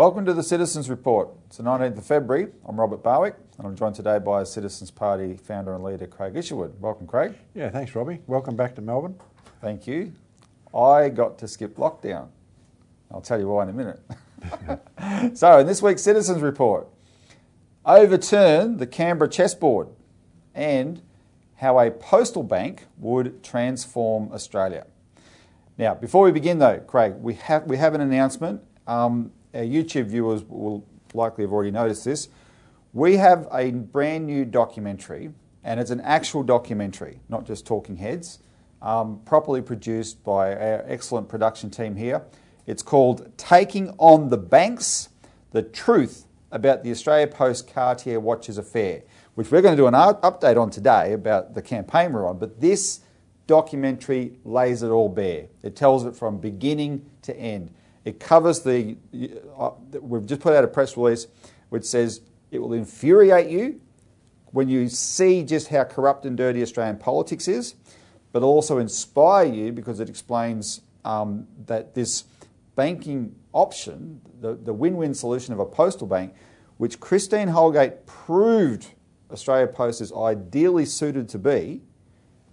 Welcome to the Citizens Report. It's the 19th of February. I'm Robert Barwick, and I'm joined today by Citizens Party founder and leader Craig Isherwood. Welcome, Craig. Yeah, thanks, Robbie. Welcome back to Melbourne. Thank you. I got to skip lockdown. I'll tell you why in a minute. so, in this week's Citizens Report, overturn the Canberra chessboard and how a postal bank would transform Australia. Now, before we begin, though, Craig, we have we have an announcement. Um, our YouTube viewers will likely have already noticed this. We have a brand new documentary, and it's an actual documentary, not just talking heads, um, properly produced by our excellent production team here. It's called Taking on the Banks The Truth About the Australia Post Cartier Watches Affair, which we're going to do an update on today about the campaign we're on. But this documentary lays it all bare. It tells it from beginning to end. It covers the, uh, we've just put out a press release which says it will infuriate you when you see just how corrupt and dirty Australian politics is, but also inspire you because it explains um, that this banking option, the, the win win solution of a postal bank, which Christine Holgate proved Australia Post is ideally suited to be,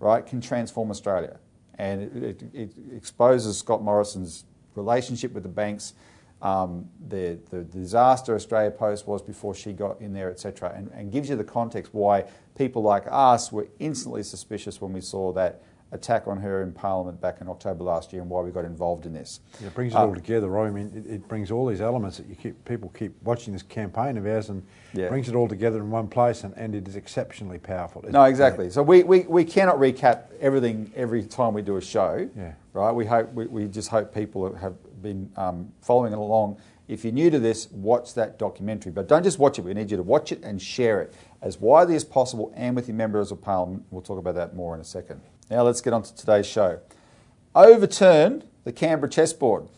right, can transform Australia. And it, it, it exposes Scott Morrison's relationship with the banks, um, the, the disaster Australia Post was before she got in there, etc., and, and gives you the context why people like us were instantly suspicious when we saw that attack on her in Parliament back in October last year and why we got involved in this. Yeah, it brings it uh, all together, right? I mean, it, it, brings all these elements that you keep people keep watching this campaign of ours and yeah. brings it all together in one place, and, and it is exceptionally powerful. No, exactly. So we, we, we cannot recap everything every time we do a show. Yeah. Right. We hope we, we just hope people have been um, following it along. If you're new to this, watch that documentary. But don't just watch it. We need you to watch it and share it as widely as possible and with your members of parliament. We'll talk about that more in a second. Now let's get on to today's show. Overturn the Canberra chessboard.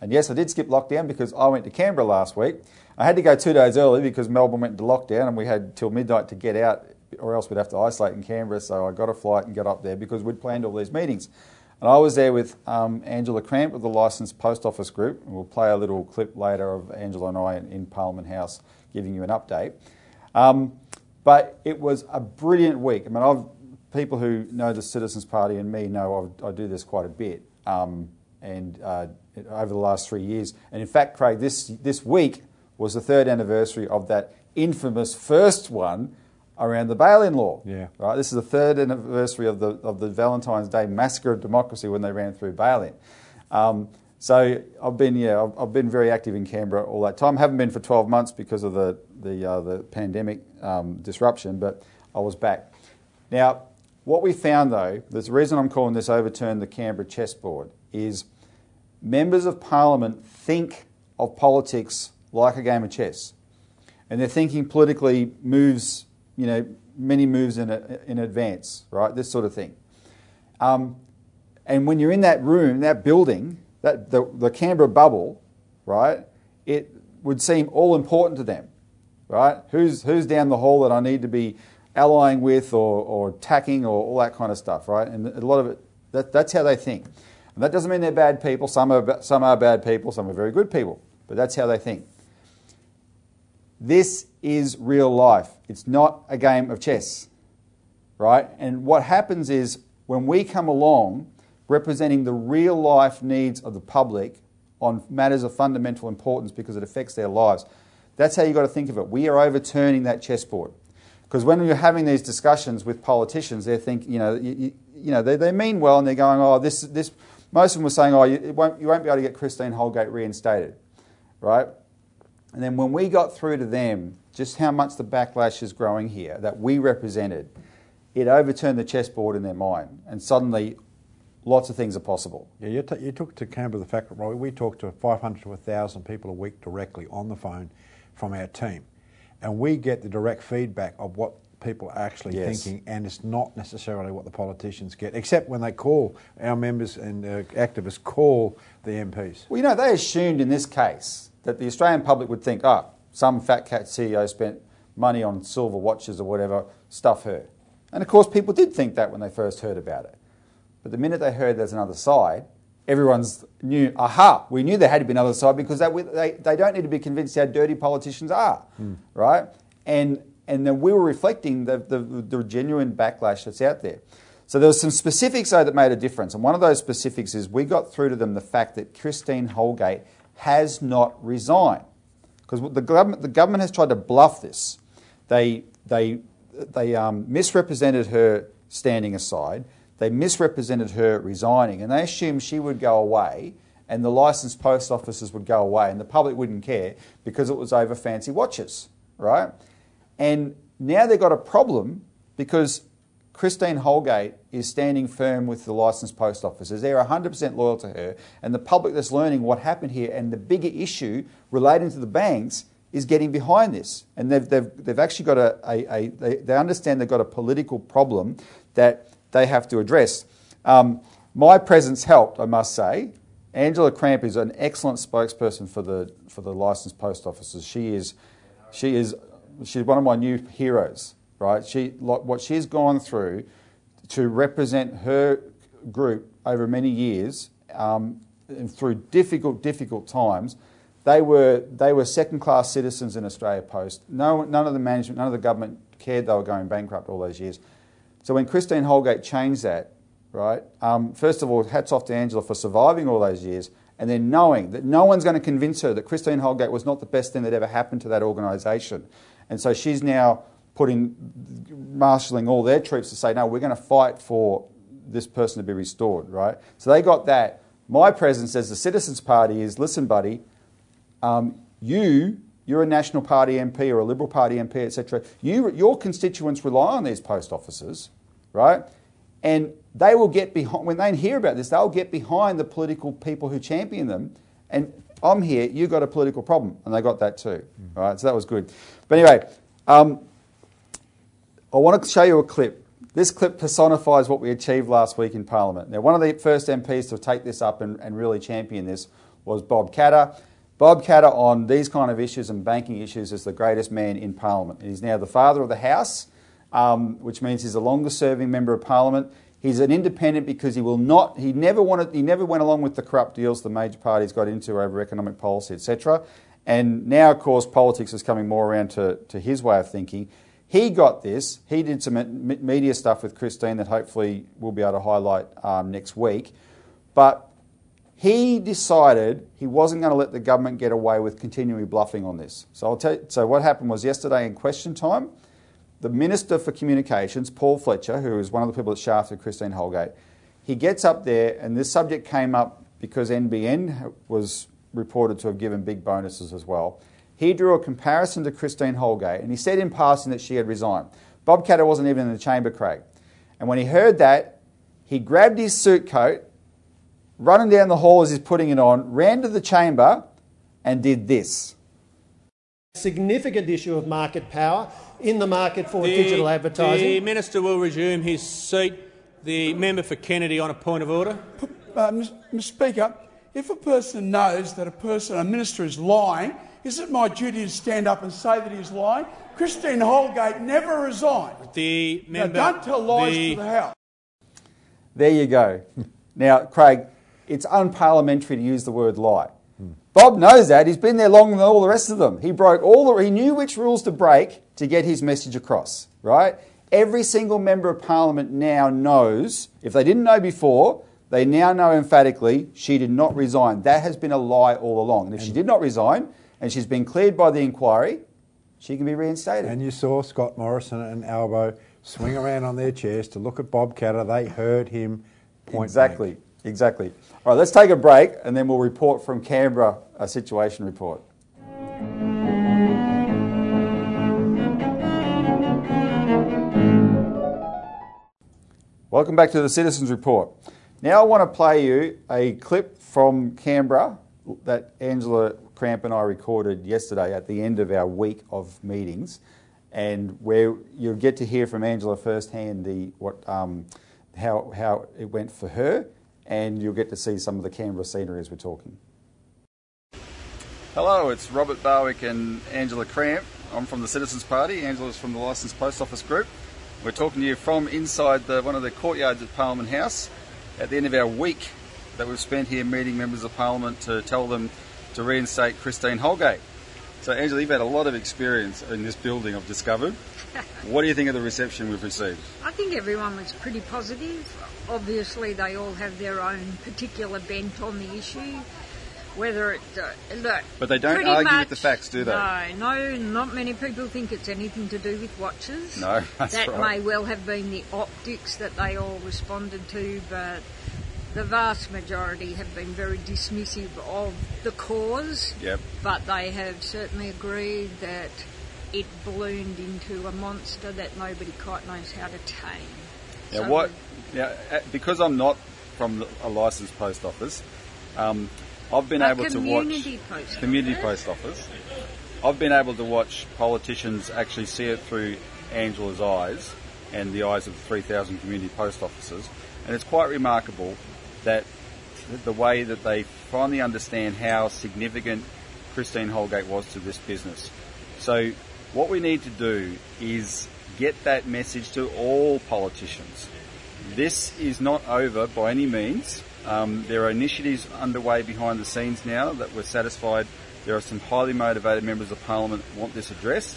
And yes, I did skip lockdown because I went to Canberra last week. I had to go two days early because Melbourne went into lockdown and we had till midnight to get out, or else we'd have to isolate in Canberra. So I got a flight and got up there because we'd planned all these meetings. And I was there with um, Angela Cramp of the Licensed Post Office Group. And we'll play a little clip later of Angela and I in, in Parliament House giving you an update. Um, but it was a brilliant week. I mean, I've people who know the Citizens Party and me know I, I do this quite a bit, um, and uh, over the last three years. And in fact, Craig, this this week was the third anniversary of that infamous first one around the bail-in law. Yeah. Right. This is the third anniversary of the of the Valentine's Day massacre of democracy when they ran through bail-in. Um, so I've been yeah I've, I've, been very active in Canberra all that time. Haven't been for 12 months because of the the uh, the pandemic um, disruption, but I was back. Now what we found, though, the reason I'm calling this overturn the Canberra chessboard is members of parliament think of politics like a game of chess. And they're thinking politically moves, you know, many moves in, a, in advance, right? This sort of thing. Um, and when you're in that room, that building, that the, the Canberra bubble, right, it would seem all important to them, right? Who's, who's down the hall that I need to be allying with or, or tacking or all that kind of stuff, right? And a lot of it, that, that's how they think. And that doesn't mean they're bad people. Some are, some are bad people, some are very good people, but that's how they think. This is real life. It's not a game of chess, right? And what happens is when we come along representing the real life needs of the public on matters of fundamental importance because it affects their lives, that's how you've got to think of it. We are overturning that chessboard. Because when you're having these discussions with politicians, they think, you know, you, you, know, they, they mean well, and they're going, oh, this, this. Most of them were saying, oh, you won't, you won't be able to get Christine Holgate reinstated, right? And then when we got through to them, just how much the backlash is growing here that we represented, it overturned the chessboard in their mind, and suddenly lots of things are possible. Yeah, you, t- you took to Canberra the fact that we talk to 500 to 1,000 people a week directly on the phone from our team and we get the direct feedback of what people are actually yes. thinking, and it's not necessarily what the politicians get, except when they call our members and uh, activists call the MPs. Well, you know, they assumed in this case that the Australian public would think, ah, some fat cat CEO spent money on silver watches or whatever, stuff her. And of course, people did think that when they first heard about it. But the minute they heard there's another side, everyone's knew, aha, we knew there had to be another side because that, they, they don't need to be convinced how dirty politicians are, mm. right? And, and then we were reflecting the, the, the genuine backlash that's out there. So there was some specifics though that made a difference, and one of those specifics is we got through to them the fact that Christine Holgate has not resigned because the government, the government has tried to bluff this. They, they, they um, misrepresented her standing aside. They misrepresented her resigning, and they assumed she would go away and the licensed post offices would go away and the public wouldn't care because it was over fancy watches, right? And now they've got a problem because Christine Holgate is standing firm with the licensed post offices. They're 100% loyal to her, and the public that's learning what happened here and the bigger issue relating to the banks is getting behind this. And they've, they've, they've actually got a, a, a they, they, understand they've got a political problem that they have to address. Um, my presence helped, I must say. Angela Cramp is an excellent spokesperson for the, for the licensed post offices. She is, she is she's one of my new heroes right? She, what she's gone through to represent her group over many years um, through difficult, difficult times. They were, they were second class citizens in Australia Post. No, none of the management, none of the government cared they were going bankrupt all those years. So when Christine Holgate changed that, right, um, first of all, hats off to Angela for surviving all those years and then knowing that no one's going to convince her that Christine Holgate was not the best thing that ever happened to that organisation. And so she's now putting, marshalling all their troops to say, no, we're going to fight for this person to be restored, right? So they got that. My presence as the Citizens Party is, listen, buddy, um, you, you're a National Party MP or a Liberal Party MP, etc. You, your constituents rely on these post offices, right? And they will get behind, when they hear about this, they'll get behind the political people who champion them. And I'm here, you've got a political problem. And they got that too, mm. right? So that was good. But anyway, um, I want to show you a clip. This clip personifies what we achieved last week in Parliament. Now, one of the first MPs to take this up and, and really champion this was Bob Katter. Bob Katter on these kind of issues and banking issues, is the greatest man in Parliament. He's now the father of the House, um, which means he's the longest serving member of Parliament. He's an independent because he will not, he never wanted, he never went along with the corrupt deals the major parties got into over economic policy, etc. And now, of course, politics is coming more around to, to his way of thinking. He got this. He did some media stuff with Christine that hopefully we'll be able to highlight um, next week. But he decided he wasn't going to let the government get away with continually bluffing on this. So I'll tell you, so what happened was yesterday in question time, the Minister for Communications, Paul Fletcher, who is one of the people that shafted Christine Holgate, he gets up there and this subject came up because NBN was reported to have given big bonuses as well he drew a comparison to Christine Holgate and he said in passing that she had resigned. Bob Katter wasn't even in the chamber, Craig. And when he heard that, he grabbed his suit coat, running down the hall as he's putting it on, ran to the chamber and did this. Significant issue of market power in the market for the, digital advertising. The Minister will resume his seat. The member for Kennedy on a point of order. Uh, Mr Speaker, if a person knows that a person, a minister, is lying, is it my duty to stand up and say that he's lying? Christine Holgate never resigned. The member, now, don't tell lies the, to the House. There you go. now, Craig, it's unparliamentary to use the word lie. Bob knows that. He's been there longer than all the rest of them. He broke all the, he knew which rules to break to get his message across, right? Every single member of parliament now knows, if they didn't know before, they now know emphatically she did not resign. That has been a lie all along. And if she did not resign, and she's been cleared by the inquiry, she can be reinstated. And you saw Scott Morrison and Albo swing around on their chairs to look at Bob Katter. They heard him point Exactly, blank. Exactly. All right, let's take a break and then we'll report from Canberra a situation report. Welcome back to the Citizens Report. Now I want to play you a clip from Canberra that Angela Cramp and I recorded yesterday at the end of our week of meetings, and where you'll get to hear from Angela firsthand the what um, how how it went for her, and you'll get to see some of the Canberra scenery as we're talking. Hello, it's Robert Barwick and Angela Cramp. I'm from the Citizens Party. Angela's from the Licensed Post Office Group. We're talking to you from inside the, one of the courtyards at Parliament House at the end of our week that we've spent here meeting members of Parliament to tell them to reinstate Christine Holgate. So, Angela, you've had a lot of experience in this building, I've discovered. what do you think of the reception we've received? I think everyone was pretty positive. Obviously, they all have their own particular bent on the issue. Whether it uh, look, but they don't argue much, with the facts, do they? No, no, not many people think it's anything to do with watches. No, that's that right. may well have been the optics that they all responded to, but the vast majority have been very dismissive of the cause. Yep. But they have certainly agreed that it ballooned into a monster that nobody quite knows how to tame. Now, what? Now, uh, because I'm not from a licensed post office, um, I've been A able to watch post community office. post office. I've been able to watch politicians actually see it through Angela's eyes and the eyes of 3,000 community post offices, and it's quite remarkable that the way that they finally understand how significant Christine Holgate was to this business. So, what we need to do is get that message to all politicians. This is not over by any means. Um, there are initiatives underway behind the scenes now that we're satisfied. There are some highly motivated members of parliament who want this addressed,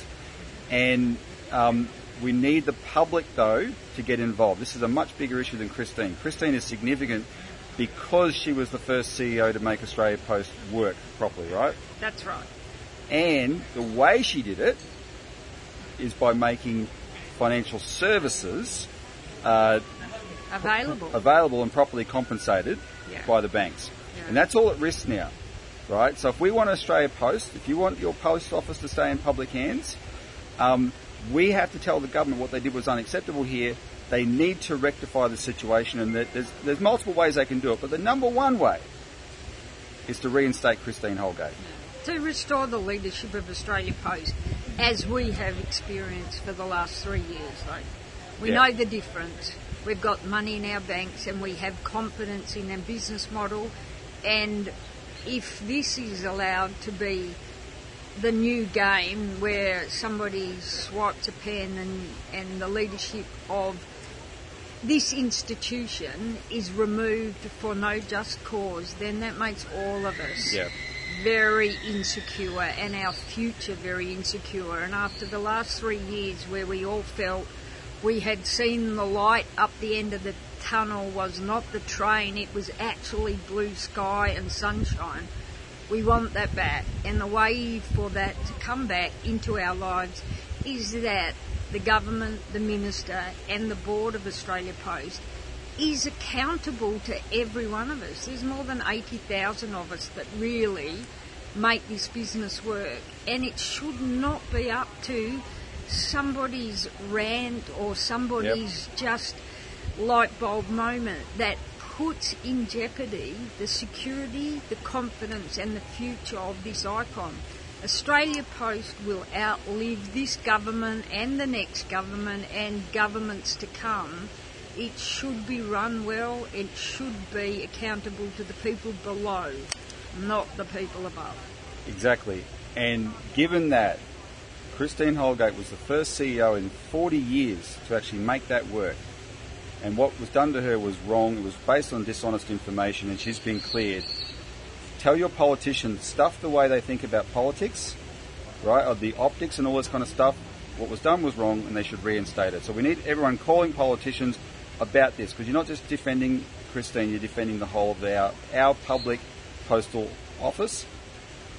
and um, we need the public though to get involved. This is a much bigger issue than Christine. Christine is significant because she was the first CEO to make Australia Post work properly, right? That's right. And the way she did it is by making financial services uh, Available. available and properly compensated Yeah. by the banks. Yeah. And that's all at risk now, right? So if we want Australia Post, if you want your post office to stay in public hands, um, we have to tell the government what they did was unacceptable here. They need to rectify the situation, and that there's, there's multiple ways they can do it. But the number one way is to reinstate Christine Holgate. to restore the leadership of Australia Post as we have experienced for the last three years. Like, we Yeah. know the difference. We've got money in our banks and we have confidence in our business model. And if this is allowed to be the new game where somebody swipes a pen and, and the leadership of this institution is removed for no just cause, then that makes all of us Yeah. Very insecure and our future very insecure. And after the last three years where we all felt we had seen the light up the end of the tunnel was not the train, it was actually blue sky and sunshine. We want that back. And the way for that to come back into our lives is that the government, the minister, and the board of Australia Post is accountable to every one of us. There's more than 80,000 of us that really make this business work, and it should not be up to somebody's rant or somebody's just light bulb moment that puts in jeopardy the security, the confidence, and the future of this icon. Australia Post will outlive this government and the next government and governments to come. It should be run well, it should be accountable to the people below, not the people above. Exactly. And given that Christine Holgate was the first CEO in 40 years to actually make that work, and what was done to her was wrong, it was based on dishonest information, and she's been cleared. Tell your politicians stuff the way they think about politics, right? Or the optics and all this kind of stuff. What was done was wrong, and they should reinstate it. So we need everyone calling politicians about this because you're not just defending Christine, you're defending the whole of our our public postal office.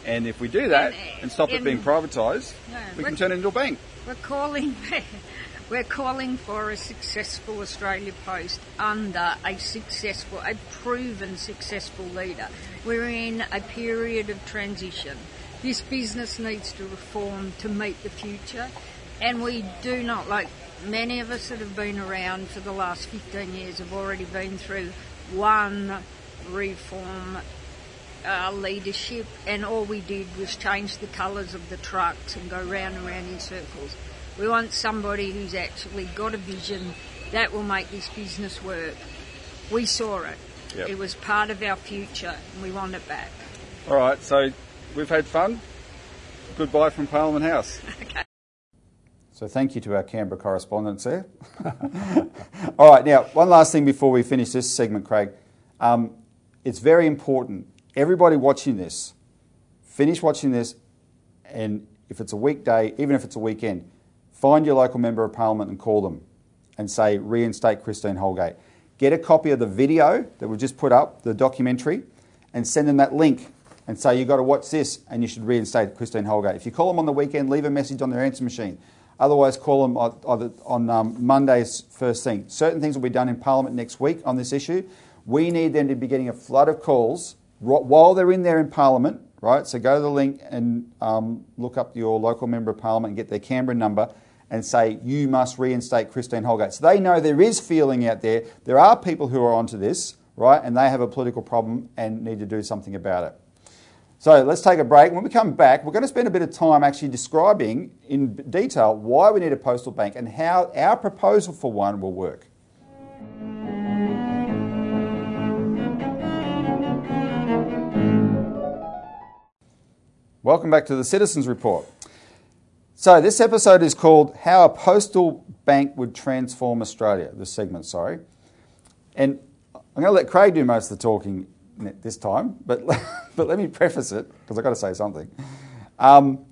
And if we do that And- uh, and, stop it being privatised, Yeah, we can turn it into a bank. We're calling, we're calling for a successful Australia Post under a successful, a proven successful leader. We're in a period of transition. This business needs to reform to meet the future, and we do not like many of us that have been around for the last 15 years have already been through one reform uh, leadership, and all we did was change the colours of the trucks and go round and round in circles. We want somebody who's actually got a vision that will make this business work. We saw it. Yep. It was part of our future, and we want it back. All right, so we've had fun. Goodbye from Parliament House. So thank you to our Canberra correspondents there. All right, now, one last thing before we finish this segment, Craig. Um, it's very important. Everybody watching this, finish watching this, and if it's a weekday, even if it's a weekend, find your local member of parliament and call them and say, reinstate Christine Holgate. Get a copy of the video that we just put up, the documentary, and send them that link and say, you've got to watch this and you should reinstate Christine Holgate. If you call them on the weekend, leave a message on their answer machine. Otherwise, call them on, um, Monday's first thing. Certain things will be done in Parliament next week on this issue. We need them to be getting a flood of calls while they're in there in Parliament, right? So go to the link and um, look up your local member of Parliament and get their Canberra number and say, you must reinstate Christine Holgate. So they know there is feeling out there. There are people who are onto this, right? And they have a political problem and need to do something about it. So let's take a break. When we come back, we're going to spend a bit of time actually describing in detail why we need a postal bank and how our proposal for one will work. Welcome back to the Citizens Report. So, this episode is called How a Postal Bank Would Transform Australia, this segment, sorry. And I'm going to let Craig do most of the talking this time, but, but let me preface it because I've got to say something. Um,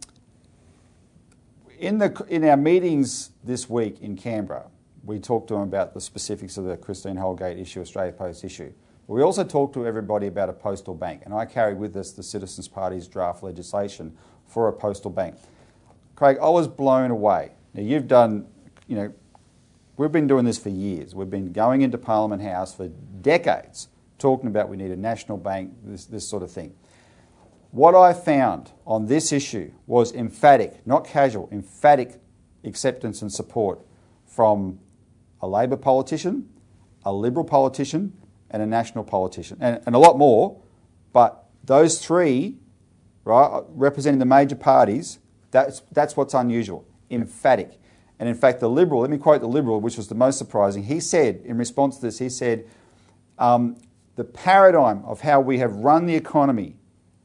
in, the, in our meetings this week in Canberra, we talked to them about the specifics of the Christine Holgate issue, Australia Post issue. We also talked to everybody about a postal bank, and I carry with us the Citizens Party's draft legislation for a postal bank. Craig, I was blown away. Now, you've done, you know, we've been doing this for years. We've been going into Parliament House for decades talking about we need a national bank, this, this sort of thing. What I found on this issue was emphatic, not casual, emphatic acceptance and support from a Labor politician, a Liberal politician, and a national politician, and, and a lot more. But those three, right, representing the major parties, that's, that's what's unusual, emphatic. And in fact, the Liberal, let me quote the Liberal, which was the most surprising, he said, in response to this, he said, um, the paradigm of how we have run the economy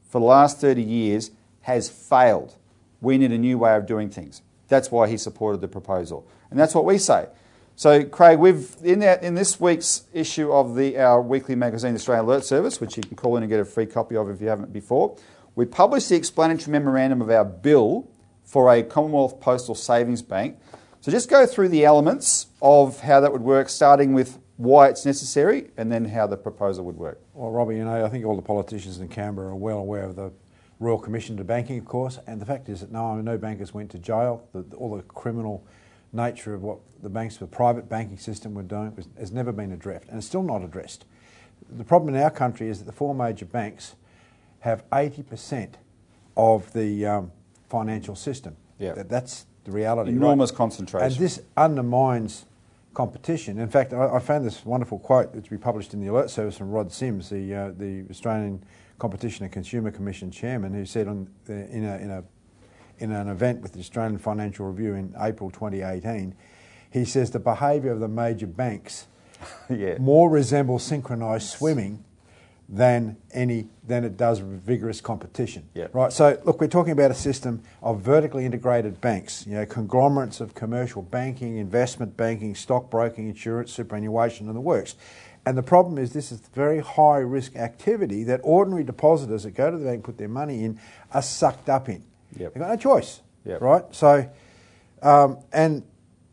for the last 30 years has failed. We need a new way of doing things. That's why he supported the proposal. And that's what we say. So, Craig, we've in, that, in this week's issue of the, our weekly magazine, the Australian Alert Service, which you can call in and get a free copy of if you haven't before, we published the explanatory memorandum of our bill for a Commonwealth Postal Savings Bank. So, just go through the elements of how that would work, starting with why it's necessary, and then how the proposal would work. Well, Robbie, you know, I think all the politicians in Canberra are well aware of the Royal Commission to Banking, of course, and the fact is that no, no bankers went to jail. The, all the criminal nature of what the banks, the private banking system were doing, was, has never been addressed, and it's still not addressed. The problem in our country is that the four major banks have 80% of the um, financial system. Yeah. That, that's the reality. Enormous right? concentration. And this undermines competition. In fact, I, I, found this wonderful quote to be published in the Alert Service from Rod Sims, the, uh, the Australian Competition and Consumer Commission chairman, who said on, uh, in, a, in, a, in an event with the Australian Financial Review in April 2018, he says the behaviour of the major banks yeah. more resembles synchronised swimming than any than it does vigorous competition. Yeah. Right. So look, we're talking about a system of vertically integrated banks. You know, conglomerates of commercial banking, investment banking, stockbroking, insurance, superannuation, and the works. And the problem is this is very high risk activity that ordinary depositors that go to the bank put their money in are sucked up in. Yep. They've got no choice. Yep. Right. So, um, and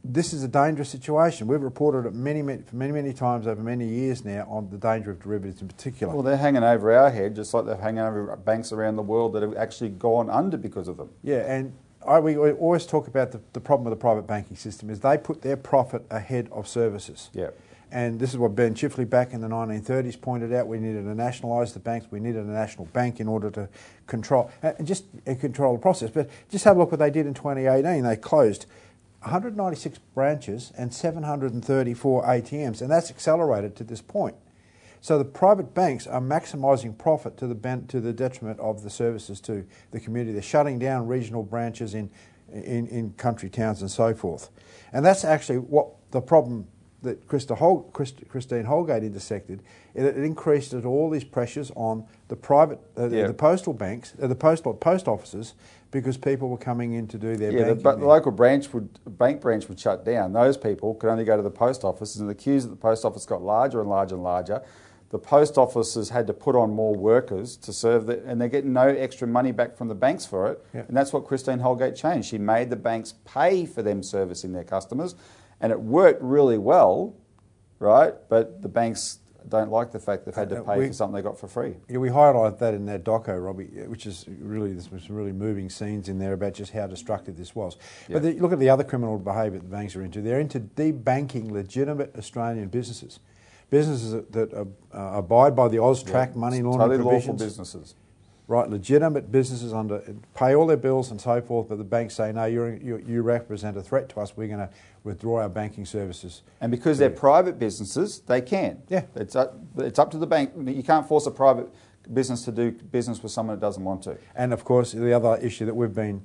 this is a dangerous situation. We've reported it many, many, many, many times over many years now on the danger of derivatives in particular. Well, they're hanging over our head, just like they're hanging over banks around the world that have actually gone under because of them. Yeah, and I, we, we always talk about the, the problem with the private banking system is they put their profit ahead of services. Yeah. And this is what Ben Chifley back in the 1930s pointed out. We needed to nationalise the banks. We needed a national bank in order to control uh, just control the process. But just have a look what they did in 2018. They closed 196 branches and 734 ATMs, and that's accelerated to this point. So the private banks are maximising profit to the, ben- to the detriment of the services to the community. They're shutting down regional branches in, in, in country towns and so forth. And that's actually what the problem that Christa Hol- Christ- Christine Holgate intersected, it, it increased all these pressures on the private, uh, Yeah. the postal banks, uh, the postal post offices, because people were coming in to do their Yeah, the, but the local branch would bank branch would shut down. Those people could only go to the post office, and the queues at the post office got larger and larger and larger. The post offices had to put on more workers to serve the, and they're getting no extra money back from the banks for it. Yeah. And that's what Christine Holgate changed. She made the banks pay for them servicing their customers, and it worked really well, right? But the banks don't like the fact they've had to Uh, pay we- for something they got for free. Yeah, we highlight that in that doco, Robbie, which is really there's some really moving scenes in there about just how destructive this was. Yeah. But the, look at the other criminal behaviour the banks are into. They're into debanking legitimate Australian businesses, businesses that, that uh, abide by the AUSTRAC money It's laundering totally lawful businesses. Right, legitimate businesses under pay all their bills and so forth, but the banks say no, you're, you you represent a threat to us. We're going to withdraw our banking services. And because they're private businesses, they can. Yeah. It's up, it's up to the bank. You can't force a private business to do business with someone that doesn't want to. And of course, the other issue that we've been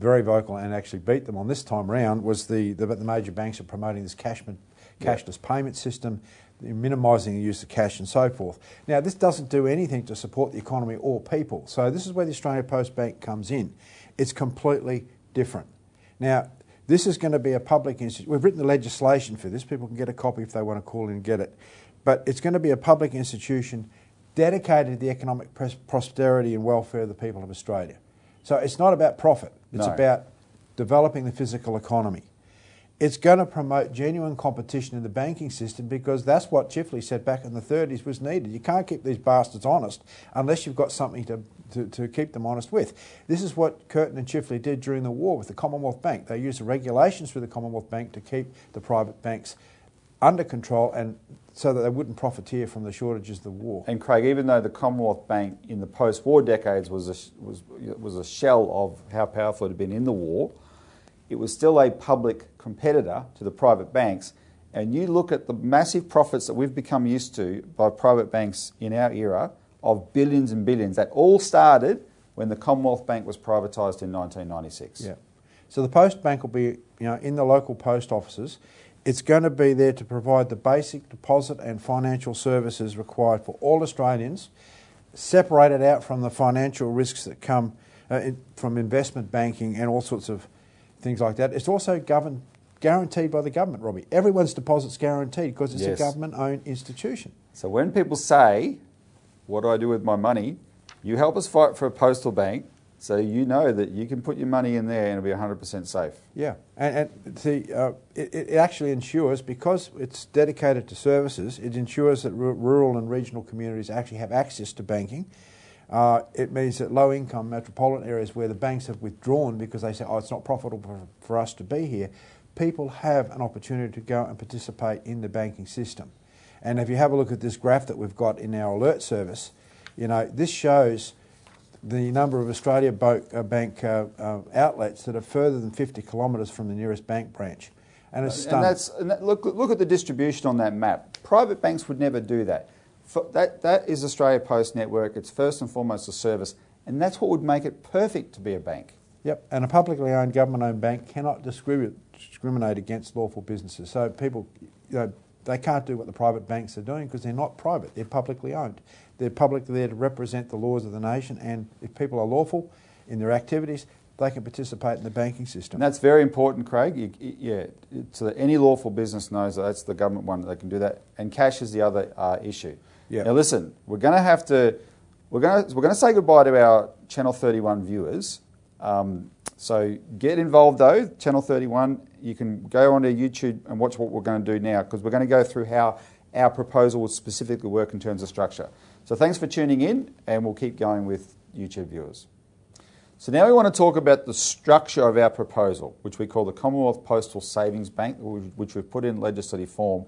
very vocal and actually beat them on this time round was the, the, the major banks are promoting this cashman, cashless payment system, minimising the use of cash and so forth. Now, this doesn't do anything to support the economy or people. So this is where the Australia Post Bank comes in. It's completely different. Now, this is going to be a public institution. We've written the legislation for this. People can get a copy if they want to call in and get it. But it's going to be a public institution dedicated to the economic pros- prosperity and welfare of the people of Australia. So it's not about profit. It's No. about developing the physical economy. It's going to promote genuine competition in the banking system because that's what Chifley said back in the 30s was needed. You can't keep these bastards honest unless you've got something to, to, to keep them honest with. This is what Curtin and Chifley did during the war with the Commonwealth Bank. They used the regulations through the Commonwealth Bank to keep the private banks under control and so that they wouldn't profiteer from the shortages of the war. And Craig, even though the Commonwealth Bank in the post-war decades was a, was, was a shell of how powerful it had been in the war, it was still a public competitor to the private banks. And you look at the massive profits that we've become used to by private banks in our era of billions and billions. That all started when the Commonwealth Bank was privatised in 1996. Yeah. So the post bank will be, you know, in the local post offices. It's going to be there to provide the basic deposit and financial services required for all Australians, separated out from the financial risks that come uh, from investment banking and all sorts of things like that. It's also governed, guaranteed by the government, Robbie. Everyone's deposit's guaranteed because it's Yes. a government-owned institution. So when people say, What do I do with my money? You help us fight for a postal bank so you know that you can put your money in there and it'll be 100% safe. Yeah, and, and see, uh, it, it actually ensures because it's dedicated to services. It ensures that ru- rural and regional communities actually have access to banking. Uh, it means that low-income metropolitan areas where the banks have withdrawn because they say, "Oh, it's not profitable for, for us to be here," people have an opportunity to go and participate in the banking system. And if you have a look at this graph that we've got in our alert service, you know this shows the number of Australia Bo- uh, Bank uh, uh, outlets that are further than 50 kilometres from the nearest bank branch. And it's And stunning. that's and that, look look at the distribution on that map. Private banks would never do that. That that is Australia Post Network. It's first and foremost a service, and that's what would make it perfect to be a bank. Yep, and a publicly owned, government-owned bank cannot discriminate, against lawful businesses. So people, you know, they can't do what the private banks are doing because they're not private; they're publicly owned. They're publicly there to represent the laws of the nation, and if people are lawful in their activities, they can participate in the banking system. And that's very important, Craig. You- yeah, so that any lawful business knows that that's the government one that they can do that. And cash is the other uh, issue. Yeah. Now listen, we're going to have to we're going to we're going to say goodbye to our Channel 31 viewers. Um, so get involved though, Channel 31. You can go onto YouTube and watch what we're going to do now because we're going to go through how our proposal will specifically work in terms of structure. So thanks for tuning in, and we'll keep going with YouTube viewers. So now we want to talk about the structure of our proposal, which we call the Commonwealth Postal Savings Bank, which we've put in legislative form,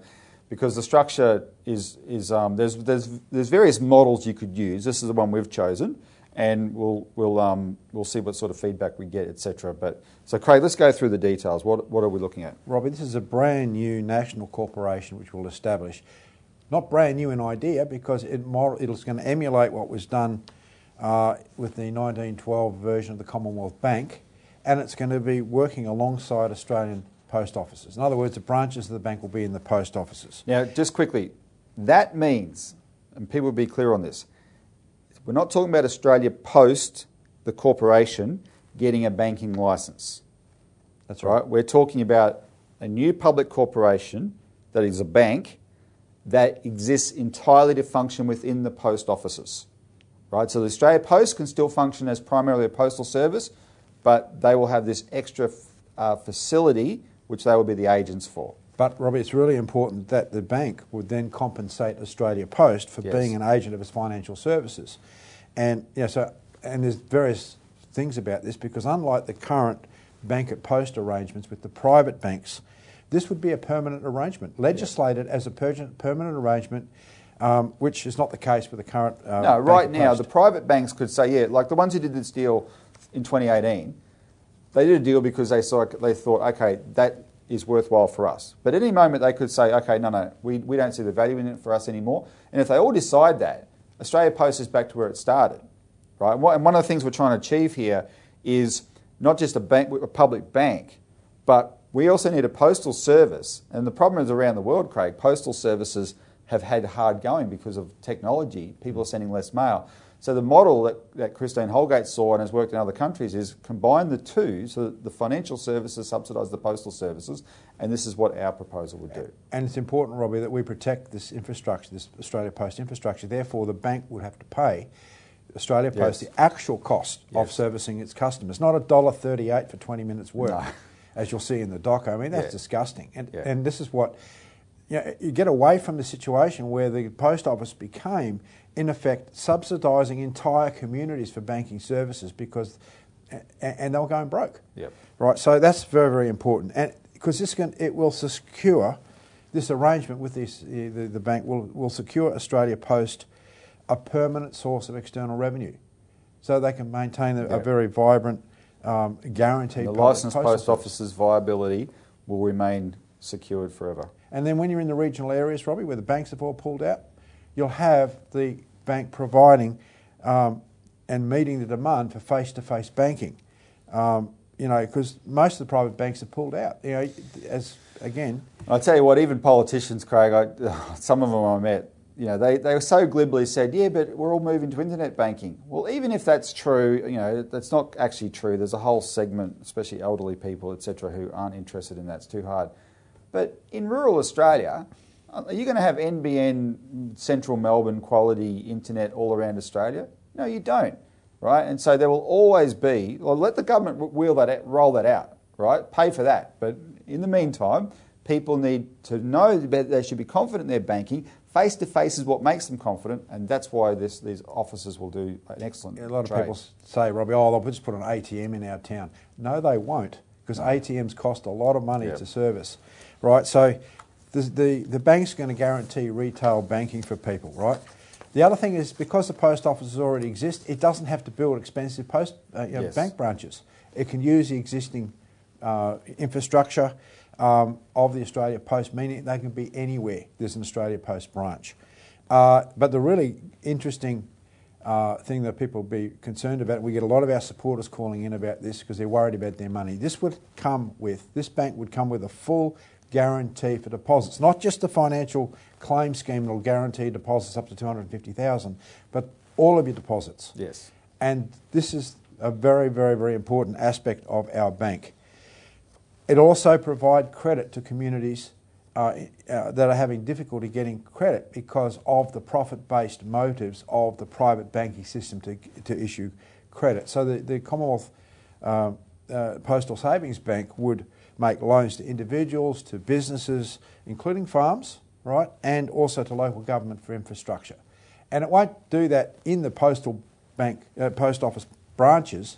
because the structure is, is um, there's, there's, there's various models you could use. This is the one we've chosen, and we'll, we'll, um, we'll see what sort of feedback we get, etc. But so, Craig, let's go through the details. What, what are we looking at? Robbie, this is a brand new national corporation which will establish, not brand new in idea because it model, it's going to emulate what was done uh, with the 1912 version of the Commonwealth Bank, and it's going to be working alongside Australian post offices. In other words, the branches of the bank will be in the post offices. Now, just quickly, that means, and people will be clear on this, we're not talking about Australia Post, the corporation, getting a banking license. That's right. We're talking about a new public corporation that is a bank that exists entirely to function within the post offices. Right? So the Australia Post can still function as primarily a postal service, but they will have this extra uh, facility which they will be the agents for. But Robbie, it's really important that the bank would then compensate Australia Post for Yes. being an agent of its financial services, and yeah, so and there's various things about this because unlike the current bank at post arrangements with the private banks, this would be a permanent arrangement, legislated as a per- permanent arrangement, um, which is not the case with the current. Uh, No, right now, the private banks could say, yeah, like the ones who did this deal in 2018, they did a deal because they saw they thought, okay, that is worthwhile for us. But at any moment, they could say, okay, no, no, we, we don't see the value in it for us anymore. And if they all decide that, Australia Post is back to where it started, right? And one of the things we're trying to achieve here is not just a bank, a public bank, but we also need a postal service. And the problem is around the world, Craig, postal services have had hard going because of technology. People are sending less mail. So the model that, that Christine Holgate saw and has worked in other countries is combine the two so that the financial services subsidise the postal services, and this is what our proposal would do. And it's important, Robbie, that we protect this infrastructure, this Australia Post infrastructure. Therefore, the bank would have to pay Australia Post Yes. the actual cost of servicing its customers, not a dollar thirty-eight for twenty minutes work, No. as you'll see in the doc. I mean, that's Yeah. disgusting. And Yeah. and this is what you, know, you get away from the situation where the post office became, in effect, subsidising entire communities for banking services because, and, and they were going broke. Yep. Right, so that's very, very important, and because this can, it will secure this arrangement with this, the, the, bank will, will secure Australia Post a permanent source of external revenue, so they can maintain a, a very vibrant, um, guaranteed. The licensed postal post office's viability will remain secured forever. And then when you're in the regional areas, Robbie, where the banks have all pulled out, you'll have the bank providing um, and meeting the demand for face-to-face banking. Um, you know, because most of the private banks have pulled out. You know, as again, I tell you what, even politicians, Craig, I, some of them I met, you know, they, they so glibly said, yeah, but we're all moving to internet banking. Well, even if that's true, you know, that's not actually true. There's a whole segment, especially elderly people, etc., who aren't interested in that. It's too hard. But in rural Australia, are you going to have NBN central Melbourne quality internet all around Australia? No, you don't, right? And so there will always be. Well, let the government wheel that out, roll that out, right? Pay for that. But in the meantime, people need to know that they should be confident in their banking. Face to face is what makes them confident, and that's why this, these officers will do an excellent. a lot of trade. people say, Robbie, oh, they'll just put an ATM in our town. No, they won't, because ATMs cost a lot of money Yeah. to service, right? So the, the, the bank's going to guarantee retail banking for people, right? The other thing is because the post offices already exist, it doesn't have to build expensive post uh, you know, Yes. bank branches. It can use the existing uh, infrastructure um, of the Australia Post, meaning they can be anywhere there's an Australia Post branch. Uh, but the really interesting uh, thing that people be concerned about, we get a lot of our supporters calling in about this because they're worried about their money. This would come with, this bank would come with a full guarantee for deposits, not just a financial claim scheme that will guarantee deposits up to 250000 but all of your deposits. Yes. And this is a very, very, very important aspect of our bank. It also provide credit to communities uh, uh, that are having difficulty getting credit because of the profit-based motives of the private banking system to, to issue credit. So the, the Commonwealth uh, uh, Postal Savings Bank would make loans to individuals, to businesses, including farms, right, and also to local government for infrastructure. And it won't do that in the postal bank, uh, post office branches.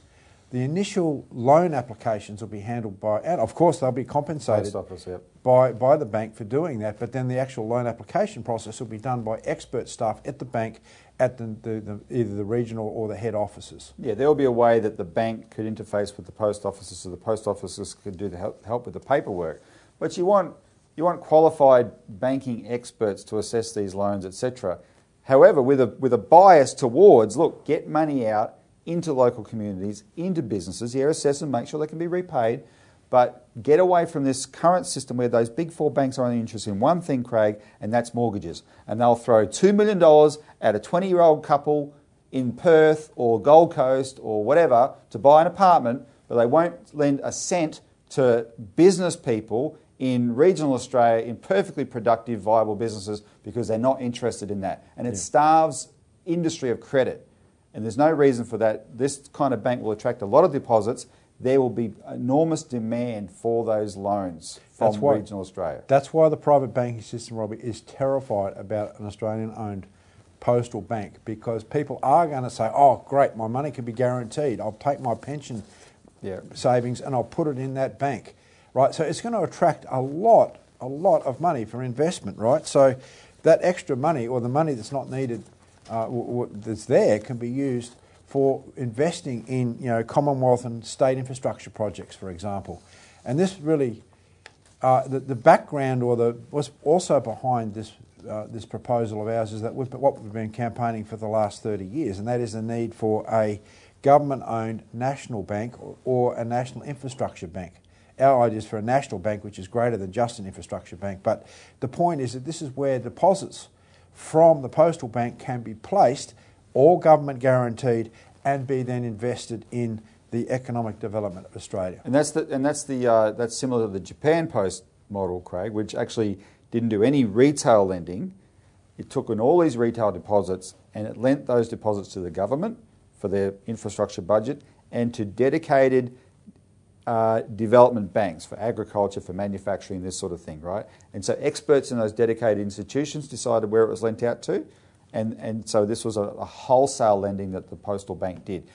The initial loan applications will be handled by, and of course they'll be compensated office, yep. by, by the bank for doing that, but then the actual loan application process will be done by expert staff at the bank at the, the, the, either the regional or the head offices. Yeah, there will be a way that the bank could interface with the post offices, so the post offices could do the help, help with the paperwork. But you want you want qualified banking experts to assess these loans, etc. However, with a with a bias towards look, get money out into local communities, into businesses. Yeah, assess and make sure they can be repaid, But get away from this current system where those big four banks are only interested in one thing, Craig, and that's mortgages. And they'll throw $2 million at a 20 year old couple in Perth or Gold Coast or whatever to buy an apartment, but they won't lend a cent to business people in regional Australia in perfectly productive, viable businesses because they're not interested in that. And it yeah. starves industry of credit. And there's no reason for that. This kind of bank will attract a lot of deposits. There will be enormous demand for those loans from that's why, regional Australia. That's why the private banking system, Robbie, is terrified about an Australian owned postal bank because people are going to say, oh, great, my money can be guaranteed. I'll take my pension yeah. savings and I'll put it in that bank right? So it's going to attract a lot, a lot of money for investment, right? So that extra money or the money that's not needed, uh, w- w- that's there, can be used for investing in, you know, Commonwealth and state infrastructure projects, for example. And this really, uh, the, the background or the what's also behind this uh, this proposal of ours is that we've, what we've been campaigning for the last 30 years, and that is the need for a government-owned national bank or, or a national infrastructure bank our idea is for a national bank which is greater than just an infrastructure bank. But the point is that this is where deposits from the postal bank can be placed, all government guaranteed, and be then invested in the economic development of Australia. And that's the, and that's the uh, that's similar to the Japan Post model, Craig, which actually didn't do any retail lending. It took in all these retail deposits and it lent those deposits to the government for their infrastructure budget and to dedicated uh, development banks for agriculture, for manufacturing, this sort of thing, right? And so experts in those dedicated institutions decided where it was lent out to, and, and so this was a, a wholesale lending that the postal bank did.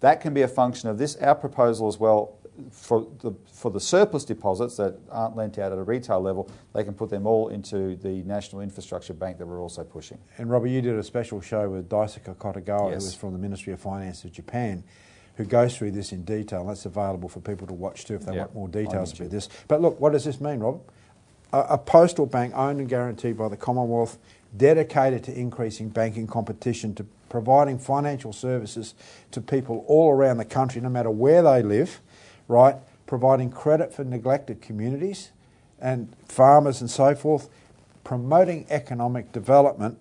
That can be a function of this. Our proposal as well for the, for the surplus deposits that aren't lent out at a retail level, they can put them all into the National Infrastructure Bank that we're also pushing. And Robbie, you did a special show with Daisuke Kitagawa, yes. who was from the Ministry of Finance of Japan who goes through this in detail. That's available for people to watch too if they want more details about this. But look, what does this mean, Rob? A, a postal bank owned and guaranteed by the Commonwealth, dedicated to increasing banking competition, to providing financial services to people all around the country, no matter where they live, right? Providing credit for neglected communities and farmers and so forth, promoting economic development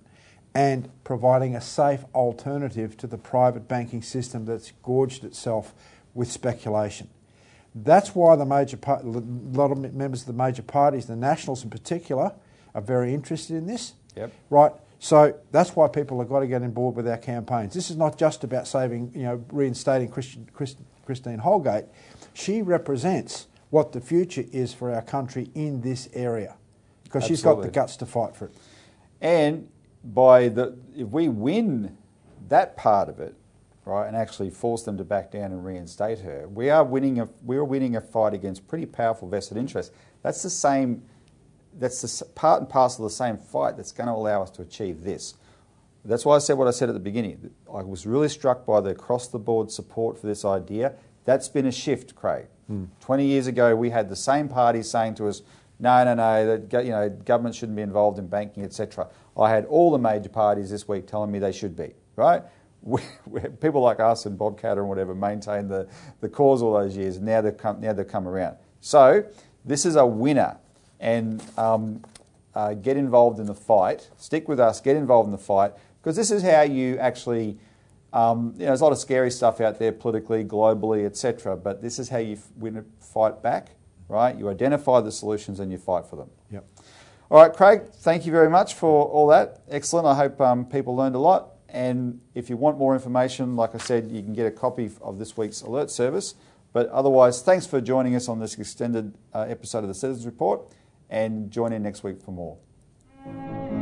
and providing a safe alternative to the private banking system that's gorged itself with speculation. That's why the major a lot of members of the major parties, the Nationals in particular, are very interested in this. Yep. Right. So that's why people have got to get on board with our campaigns. This is not just about saving, you know, reinstating Christian, Christine Holgate. She represents what the future is for our country in this area because she's got the guts to fight for it. And by the if we win that part of it, right, and actually force them to back down and reinstate her, we are winning a we are winning a fight against pretty powerful vested interests. That's the same. That's the part and parcel of the same fight that's going to allow us to achieve this. That's why I said what I said at the beginning. I was really struck by the across the board support for this idea. That's been a shift, Craig. Mm. 20 years ago, we had the same parties saying to us, no, no, no, that you know, government shouldn't be involved in banking, etc. I had all the major parties this week telling me they should be, right? We, people like us and Bob Katter and whatever maintained the, the cause all those years. Now they've come, now they've come around. So this is a winner, and um, uh, get involved in the fight. Stick with us. Get involved in the fight because this is how you actually. Um, you know, there's a lot of scary stuff out there politically, globally, etc. But this is how you win a fight back, right? You identify the solutions and you fight for them. Yep. All right, Craig, thank you very much for all that. Excellent. I hope um, people learned a lot. And if you want more information, like I said, you can get a copy of this week's alert service. But otherwise, thanks for joining us on this extended uh, episode of the Citizens Report and join in next week for more.